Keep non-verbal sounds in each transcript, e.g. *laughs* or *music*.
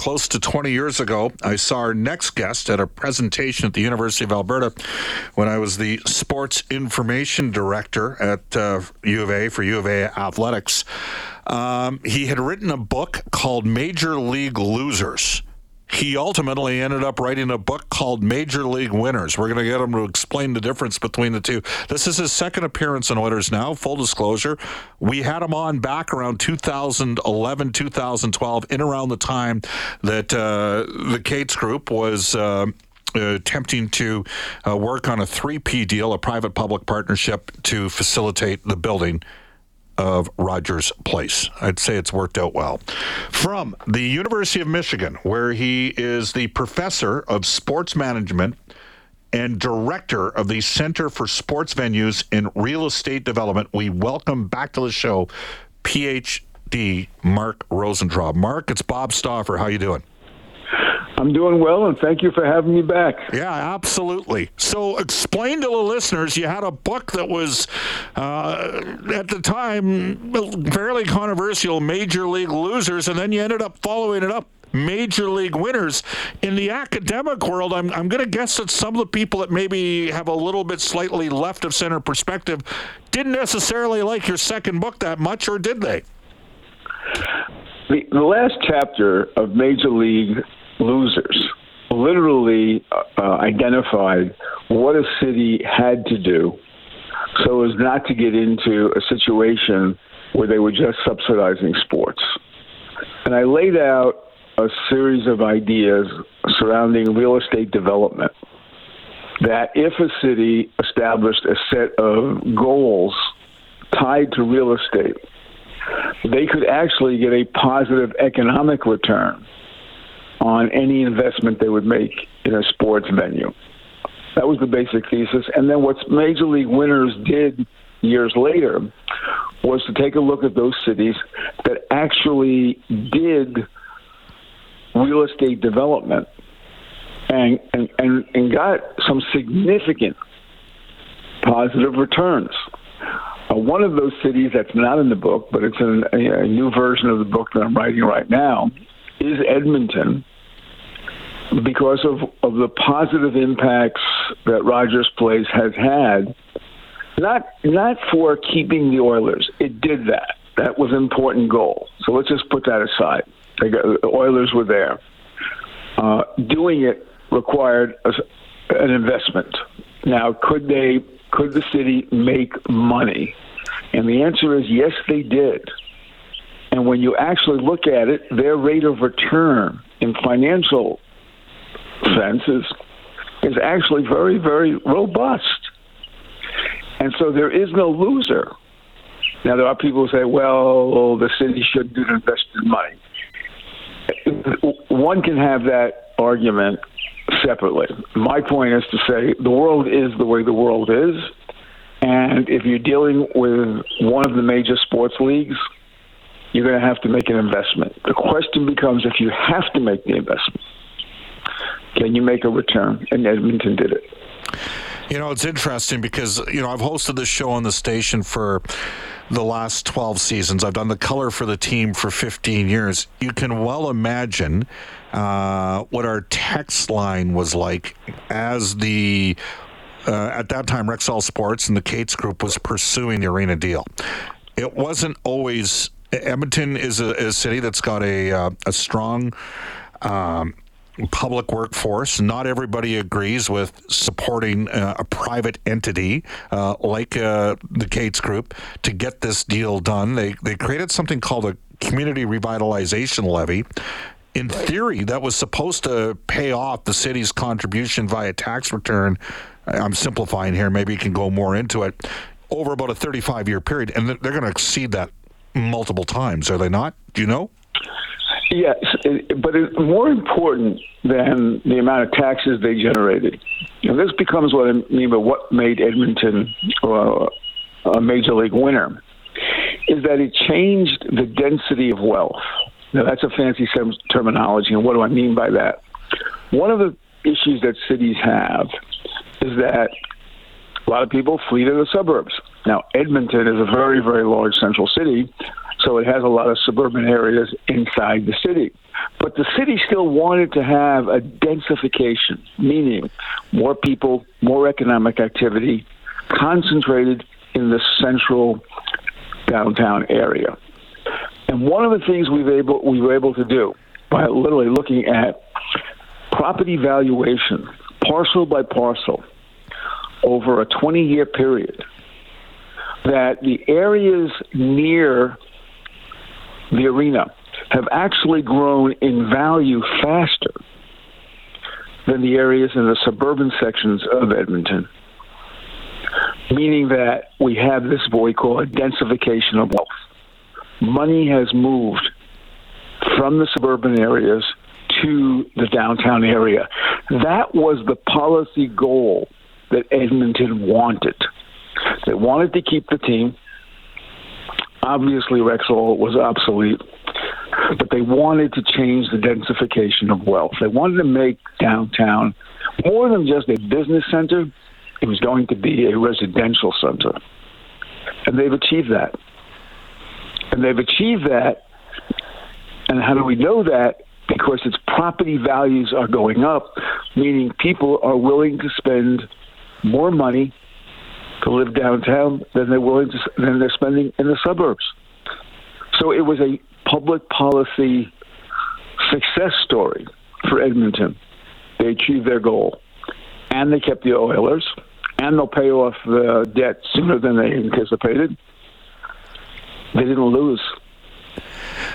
Close to 20 years ago, I saw our next guest at a presentation at the University of Alberta when I was the sports information director at uh, U of A for U of A Athletics. Um, he had written a book called Major League Losers he ultimately ended up writing a book called Major League Winners. We're going to get him to explain the difference between the two. This is his second appearance in Oilers Now. Full disclosure, we had him on back around 2011, 2012, in around the time that uh, the Katz Group was. Uh, uh, attempting to uh, work on a 3P deal, a private public partnership to facilitate the building of Rogers Place. I'd say it's worked out well. From the University of Michigan, where he is the professor of sports management and director of the Center for Sports Venues and Real Estate Development, we welcome back to the show PhD Mark Rosentraub. Mark, it's Bob Stauffer. How you doing? I'm doing well, and thank you for having me back. Yeah, absolutely. So, explain to the listeners you had a book that was, uh, at the time, fairly controversial Major League Losers, and then you ended up following it up major league winners. In the academic world, I'm, I'm going to guess that some of the people that maybe have a little bit slightly left of center perspective didn't necessarily like your second book that much, or did they? The, the last chapter of Major League losers literally uh, identified what a city had to do so as not to get into a situation where they were just subsidizing sports. And I laid out a series of ideas surrounding real estate development that if a city established a set of goals tied to real estate, they could actually get a positive economic return on any investment they would make in a sports venue. That was the basic thesis. And then what Major League Winners did years later was to take a look at those cities that actually did real estate development and, and, and, and got some significant positive returns. Uh, one of those cities that's not in the book, but it's in a, a new version of the book that I'm writing right now, is Edmonton because of, of the positive impacts that Rogers Place has had. Not not for keeping the Oilers. It did that. That was an important goal. So let's just put that aside. Got, the Oilers were there. Uh, doing it required a, an investment. Now, could they? Could the city make money? And the answer is yes, they did. And when you actually look at it, their rate of return in financial sense is is actually very, very robust. And so there is no loser. Now there are people who say, well, the city shouldn't invest in money. One can have that argument separately. My point is to say the world is the way the world is. And if you're dealing with one of the major sports leagues, you're going to have to make an investment. The question becomes if you have to make the investment, can you make a return? And Edmonton did it. You know, it's interesting because, you know, I've hosted this show on the station for the last 12 seasons. I've done the color for the team for 15 years. You can well imagine uh, what our text line was like as the uh, at that time Rexall Sports and the Katz Group was pursuing the arena deal. It wasn't always. Edmonton is a, a city that's got a uh, a strong. Um, public workforce. Not everybody agrees with supporting uh, a private entity uh, like uh, the Katz Group to get this deal done. They they created something called a community revitalization levy. In theory, that was supposed to pay off the city's contribution via tax return I'm simplifying here. Maybe you can go more into it over about a 35 year period, and they're going to exceed that multiple times, are they not? Do you know? Yes, but it's more important than the amount of taxes they generated. And this becomes what I mean by what made Edmonton uh, a major league winner, is that it changed the density of wealth. Now, that's a fancy terminology, and what do I mean by that? One of the issues that cities have is that a lot of people flee to the suburbs. Now, Edmonton is a very, very large central city, so it has a lot of suburban areas inside the city. But the city still wanted to have a densification, meaning more people, more economic activity, concentrated in the central downtown area. And one of the things we've able we were able to do by literally looking at property valuation, parcel by parcel, over a 20 year period, that the areas near the arena have actually grown in value faster than the areas in the suburban sections of Edmonton. Meaning that we have this what we call a densification of wealth. Money has moved from the suburban areas to the downtown area. That was the policy goal that Edmonton wanted. They wanted to keep the team. Obviously, Rexall was obsolete, but they wanted to change the densification of wealth. They wanted to make downtown more than just a business center, it was going to be a residential center. And they've achieved that. And they've achieved that. And how do we know that? Because its property values are going up, meaning people are willing to spend more money to live downtown than they're willing to than they're spending in the suburbs. So it was a public policy success story for Edmonton. They achieved their goal, and they kept the Oilers, and they'll pay off the debt sooner than they anticipated. They didn't lose.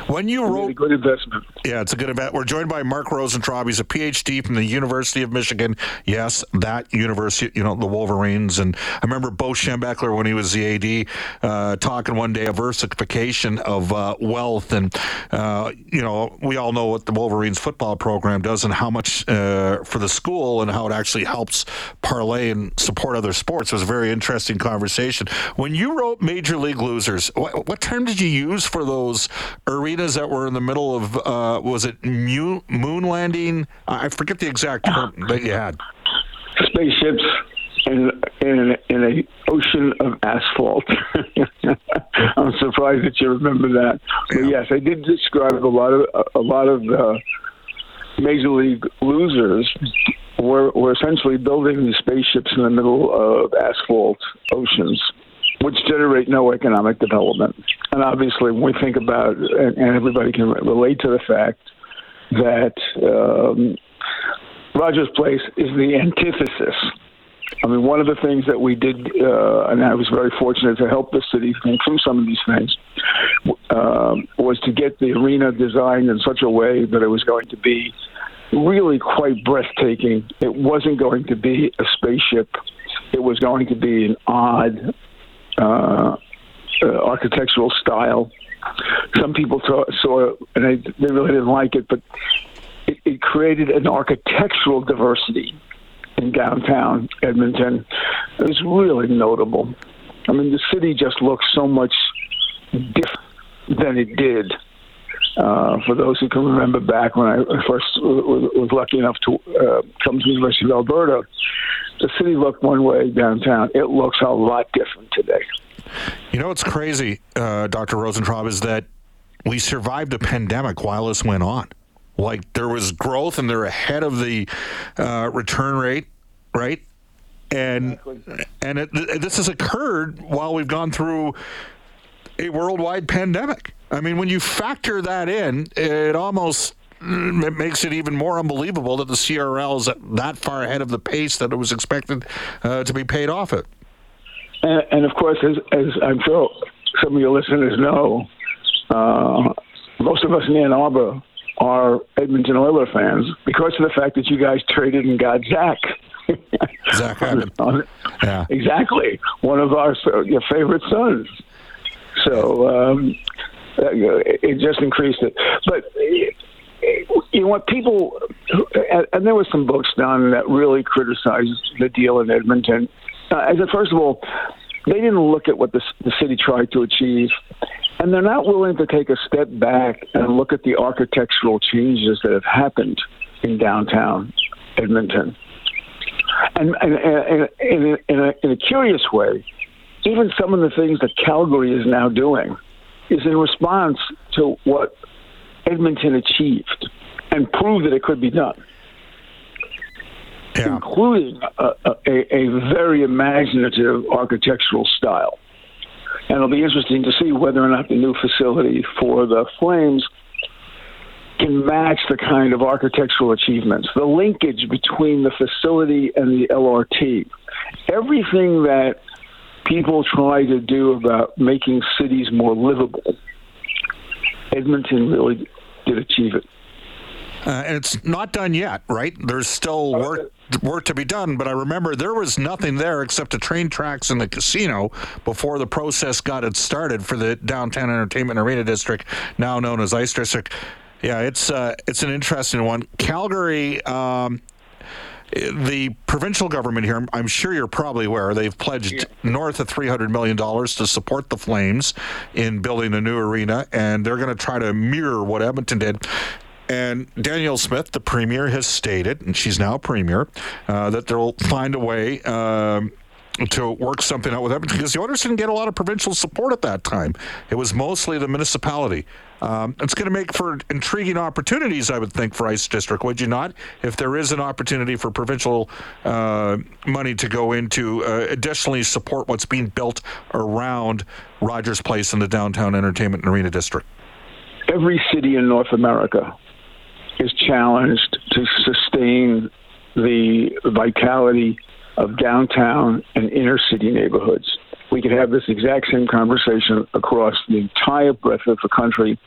When you wrote a good investment. Yeah, it's a good event. We're joined by Mark Rosentraub. He's a PhD from the University of Michigan. Yes, that university, you know, the Wolverines. And I remember Bo Schembechler when he was the AD uh, talking one day of diversification of uh, wealth. And, uh, you know, we all know what the Wolverines football program does and how much uh, for the school and how it actually helps parlay and support other sports. It was a very interesting conversation. When you wrote Major League Losers, what, what term did you use for those arenas that were in the middle of uh, was it moon, moon landing? I forget the exact term that you had. Spaceships in in in a ocean of asphalt. *laughs* I'm surprised that you remember that. But yes, I did describe a lot of a lot of the major league losers were were essentially building these spaceships in the middle of asphalt oceans which generate no economic development. And obviously, when we think about, and, and everybody can relate to the fact that um, Rogers Place is the antithesis. I mean, one of the things that we did, uh, and I was very fortunate to help the city think through some of these things, um, was to get the arena designed in such a way that it was going to be really quite breathtaking. It wasn't going to be a spaceship. It was going to be an odd, uh, architectural style. Some people saw, saw it and they, they really didn't like it, but it, it created an architectural diversity in downtown Edmonton. It was really notable. I mean, the city just looks so much different than it did. Uh, for those who can remember back when I first was, was lucky enough to uh, come to the University of Alberta, the city looked one way downtown. It looks a lot different today. You know what's crazy, uh, Dr. Rosentraub, is that we survived a pandemic while this went on. Like there was growth and they're ahead of the uh, return rate, right? And exactly. and it, this has occurred while we've gone through a worldwide pandemic. I mean, when you factor that in, it almost it makes it even more unbelievable that the CRL is that far ahead of the pace that it was expected uh, to be paid off at. And, and of course, as, as, I'm sure some of your listeners know, uh, most of us in Ann Arbor are Edmonton Oilers fans because of the fact that you guys traded and got Zach. Zach *laughs* Hyman. yeah. Exactly. One of our your favorite sons. So um, it just increased it. But you know what people and there was some books done that really criticized the deal in Edmonton. Uh, as a, first of all, they didn't look at what the, the city tried to achieve, and they're not willing to take a step back and look at the architectural changes that have happened in downtown Edmonton. And, and, and, and in, a, in a curious way, even some of the things that Calgary is now doing is in response to what Edmonton achieved and proved that it could be done. Yeah. Including a, a, a very imaginative architectural style. And it'll be interesting to see whether or not the new facility for the Flames can match the kind of architectural achievements, the linkage between the facility and the LRT. Everything that people try to do about making cities more livable, Edmonton really did achieve it. Uh, and it's not done yet, right? There's still work work to be done. But I remember there was nothing there except the train tracks and the casino before the process got it started for the downtown entertainment arena district, now known as Ice District. Yeah, it's uh, it's an interesting one. Calgary. Um, the provincial government here, I'm sure you're probably aware, they've pledged yeah. north of $300 million to support the Flames in building a new arena, and they're going to try to mirror what Edmonton did. And Danielle Smith, the premier, has stated, and she's now premier, uh, that they'll find a way. Um, to work something out with Edmonton because the Oilers didn't get a lot of provincial support at that time. It was mostly the municipality. Um, it's going to make for intriguing opportunities, I would think, for Ice District, would you not? If there is an opportunity for provincial uh, money to go into uh, additionally support what's being built around Rogers Place in the downtown entertainment and arena district. Every city in North America is challenged to sustain the vitality of downtown and inner city neighborhoods. We could have this exact same conversation across the entire breadth of the country.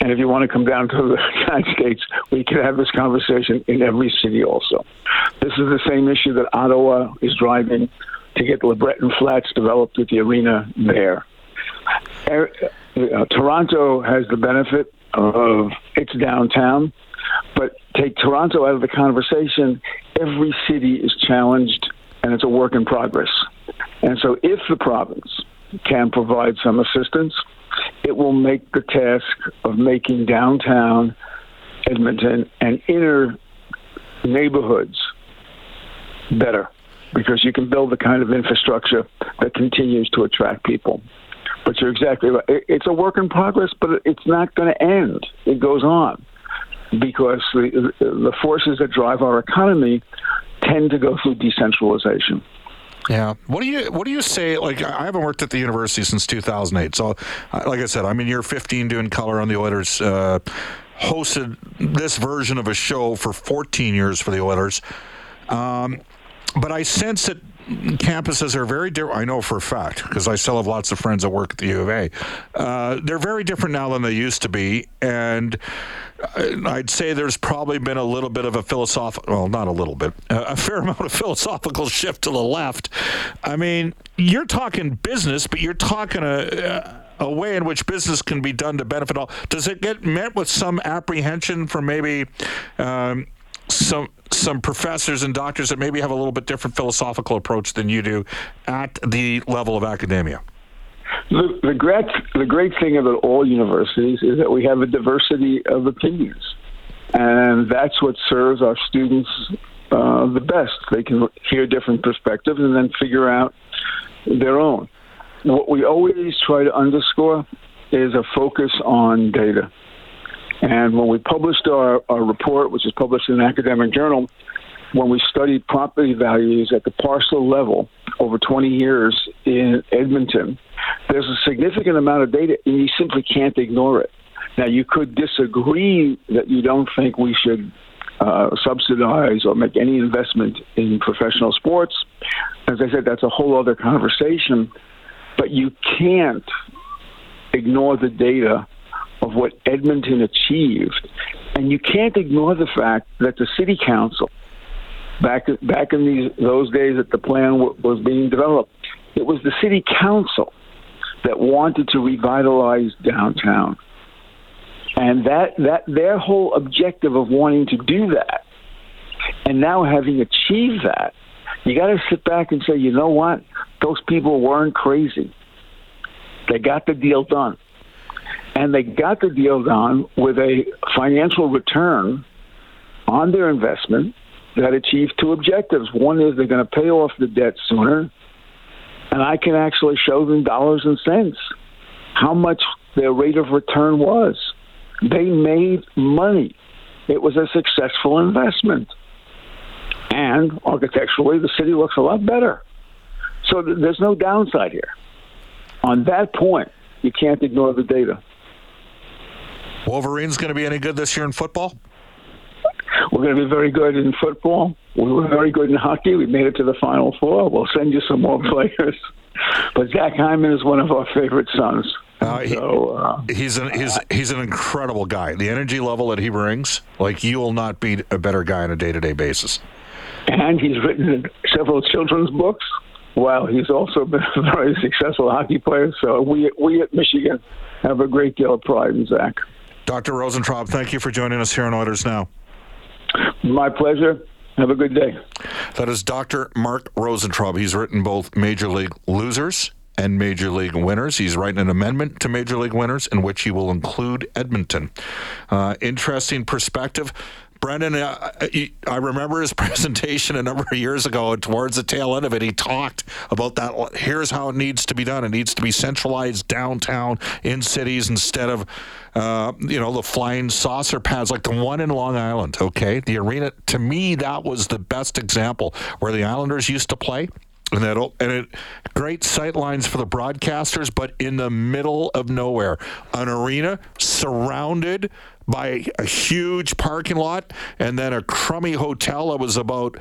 And if you want to come down to the *laughs* United States, we could have this conversation in every city also. This is the same issue that Ottawa is driving to get the LeBreton Flats developed with the arena there. Er, uh, Toronto has the benefit of its downtown, but take Toronto out of the conversation, every city is challenged and it's a work in progress. And so, if the province can provide some assistance, it will make the task of making downtown Edmonton and inner neighborhoods better because you can build the kind of infrastructure that continues to attract people. But you're exactly right. It's a work in progress, but it's not going to end. It goes on because the, the forces that drive our economy tend to go through decentralization. Yeah. What do you What do you say? Like, I haven't worked at the university since 2008. So, like I said, I'm in year 15 doing color on the Oilers. Uh, hosted this version of a show for 14 years for the Oilers. Um, but I sense that campuses are very different. I know for a fact because I still have lots of friends that work at the U of A. Uh, they're very different now than they used to be, and I'd say there's probably been a little bit of a philosophical, well, not a little bit, a fair *laughs* amount of philosophical shift to the left. I mean, you're talking business, but you're talking a, a way in which business can be done to benefit all. Does it get met with some apprehension from maybe um, some some professors and doctors that maybe have a little bit different philosophical approach than you do at the level of academia? The, the great the great thing about all universities is that we have a diversity of opinions, and that's what serves our students uh, the best. They can hear different perspectives and then figure out their own. What we always try to underscore is a focus on data. And when we published our, our report, which is published in an academic journal, when we studied property values at the parcel level over 20 years in Edmonton, there's a significant amount of data, and you simply can't ignore it. Now, you could disagree that you don't think we should uh, subsidize or make any investment in professional sports. As I said, that's a whole other conversation. But you can't ignore the data of what Edmonton achieved. And you can't ignore the fact that the city council back back in these those days that the plan w- was being developed. It was the city council that wanted to revitalize downtown, and that that their whole objective of wanting to do that, and now having achieved that, you got to sit back and say, you know what, those people weren't crazy. They got the deal done. And they got the deal done with a financial return on their investment that achieved two objectives. One is they're going to pay off the debt sooner, and I can actually show them dollars and cents how much their rate of return was. They made money. It was a successful investment. And architecturally, the city looks a lot better. So th- there's no downside here. On that point, you can't ignore the data. Wolverines going to be any good this year in football? We're going to be very good in football. We were very good in hockey. We made it to the Final Four. We'll send you some more *laughs* players. But Zach Hyman is one of our favorite sons. Uh, he, so, uh, he's an he's he's an incredible guy. The energy level that he brings, like you will not be a better guy on a day to day basis. And he's written several children's books. While he's also *laughs* been a very successful hockey player. So we we at Michigan have a great deal of pride in Zach. Dr. Rosentraub, thank you for joining us here on Oilers Now. My pleasure. Have a good day. That is Dr. Mark Rosentraub. He's written both Major League Losers and Major League Winners. He's writing an amendment to Major League Winners in which he will include Edmonton. Uh, interesting perspective. Brendan, uh, I remember his *laughs* presentation a number of years ago. Towards the tail end of it, he talked about that. Here's how it needs to be done. It needs to be centralized downtown in cities instead of, uh, you know, the flying saucer pads like the one in Long Island. Okay, the arena. To me, that was the best example where the Islanders used to play. And that and it great sight lines for the broadcasters, but in the middle of nowhere, an arena surrounded by a huge parking lot and then a crummy hotel that was about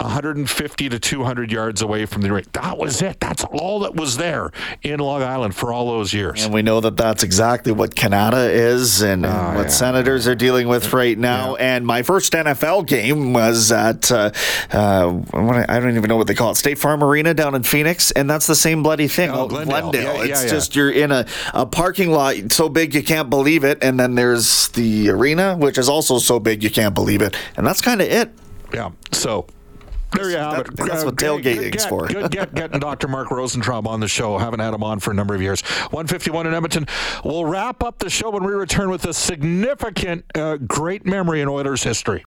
150 to 200 yards away from the rink. That was it. That's all that was there in Long Island for all those years. And we know that that's exactly what Canada is and, and Oh, what yeah. Senators are dealing with right now. And my first NFL game was at, uh, uh, I don't even know what they call it, State Farm Arena down in Phoenix. And that's the same bloody thing. Oh, out in Glendale. Yeah, yeah, it's yeah. just you're in a, a parking lot so big you can't believe it. And then there's the arena, which is also so big you can't believe it. And that's kind of it. Yeah. So there you have it. That- that's what good- tailgating's good- for. Good get, getting Dr. Mark Rosentraub on the show. Haven't had him on for a number of years. 151 in Edmonton. We'll wrap up the show when we return with a significant, uh, great memory in Oilers history.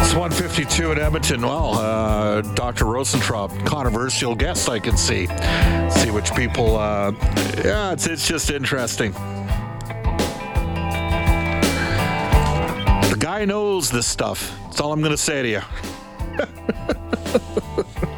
It's 152 in Edmonton. Well, uh, Dr. Rosentraub, controversial guest, I can see. See which people. Uh, yeah, it's, it's just interesting. Guy knows this stuff. That's all I'm going to say to you. *laughs*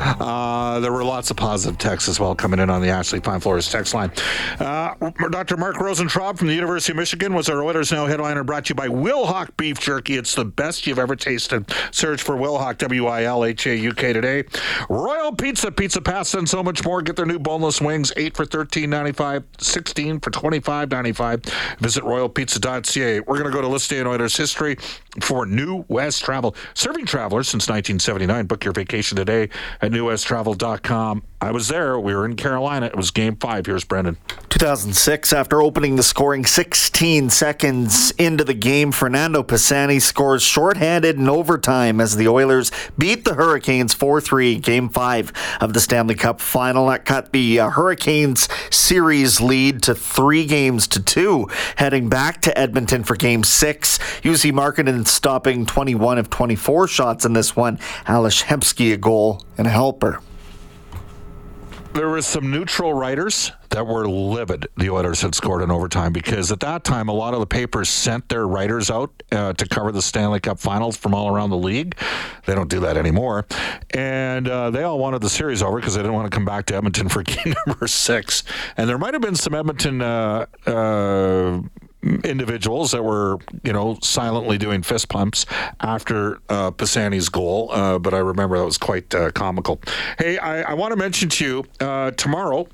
Uh, there were lots of positive texts as well coming in on the Ashley Pine Flores text line. Uh, Dr. Mark Rosentraub from the University of Michigan was our Oilers Now headliner brought to you by Wilhauk Beef Jerky. It's the best you've ever tasted. Search for Wilhauk, W I L H A U K today. Royal Pizza, Pizza Pasta, and so much more. Get their new boneless wings, 8 for $13.95, 16 for $25.95. Visit royalpizza.ca. We're going to go to List Day in Oilers history for New West Travel. Serving travelers since 1979. Book your vacation today at newwesttravel.com. I was there. We were in Carolina. It was game five. Here's Brendan. 2006, after opening the scoring 16 seconds into the game, Fernando Pisani scores shorthanded in overtime as the Oilers beat the Hurricanes 4 3, game five of the Stanley Cup final. That cut the uh, Hurricanes series lead to three games to two, heading back to Edmonton for game six. Jussi Stopping 21 of 24 shots in this one. Ales Hemsky a goal and a helper. There was some neutral writers that were livid the Oilers had scored in overtime because at that time a lot of the papers sent their writers out uh, to cover the Stanley Cup Finals from all around the league. They don't do that anymore, and uh, they all wanted the series over because they didn't want to come back to Edmonton for *laughs* game number six. And there might have been some Edmonton. Uh, uh, individuals that were, you know, silently doing fist pumps after uh, Pisani's goal. Uh, but I remember that was quite uh, comical. Hey, I, I want to mention to you uh, tomorrow.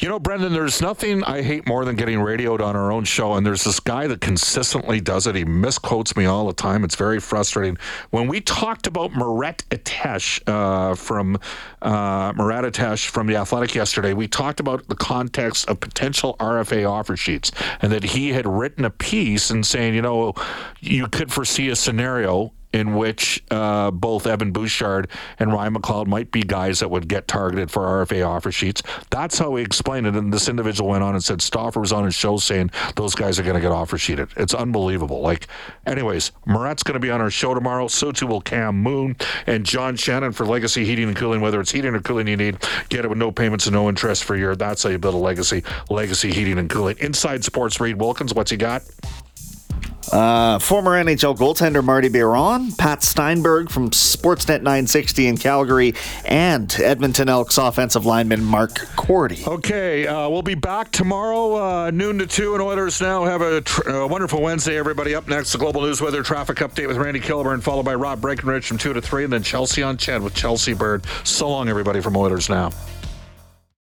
You know, Brendan, there's nothing I hate more than getting radioed on our own show. And there's this guy that consistently does it. He misquotes me all the time. It's very frustrating. When we talked about Murat Ates uh, from uh, Murat Ates from the Athletic yesterday, we talked about the context of potential RFA offer sheets and that he had written a piece and saying, you know, you could foresee a scenario in which uh, both Evan Bouchard and Ryan McLeod might be guys that would get targeted for RFA offer sheets. That's how he explained it. And this individual went on and said Stauffer was on his show saying those guys are going to get offer sheeted. It's unbelievable. Like, anyways, Murat's going to be on our show tomorrow. So too will Cam Moon and John Shannon for Legacy Heating and Cooling. Whether it's heating or cooling you need, get it with no payments and no interest for year. That's how you build a legacy. Legacy Heating and Cooling. Inside Sports, Reid Wilkins, what's he got? Uh, former NHL goaltender Marty Biron, Pat Steinberg from Sportsnet 960 in Calgary, and Edmonton Elks offensive lineman Mark Korte. Okay, uh, we'll be back tomorrow, uh, noon to 2, and Oilers now have a, tr- a, wonderful Wednesday, everybody. Up next, the Global News Weather Traffic Update with Randy Kilburn, followed by Rob Breckenridge from 2 to 3, and then Chelsea on Chad with Chelsea Bird. So long, everybody, from Oilers Now.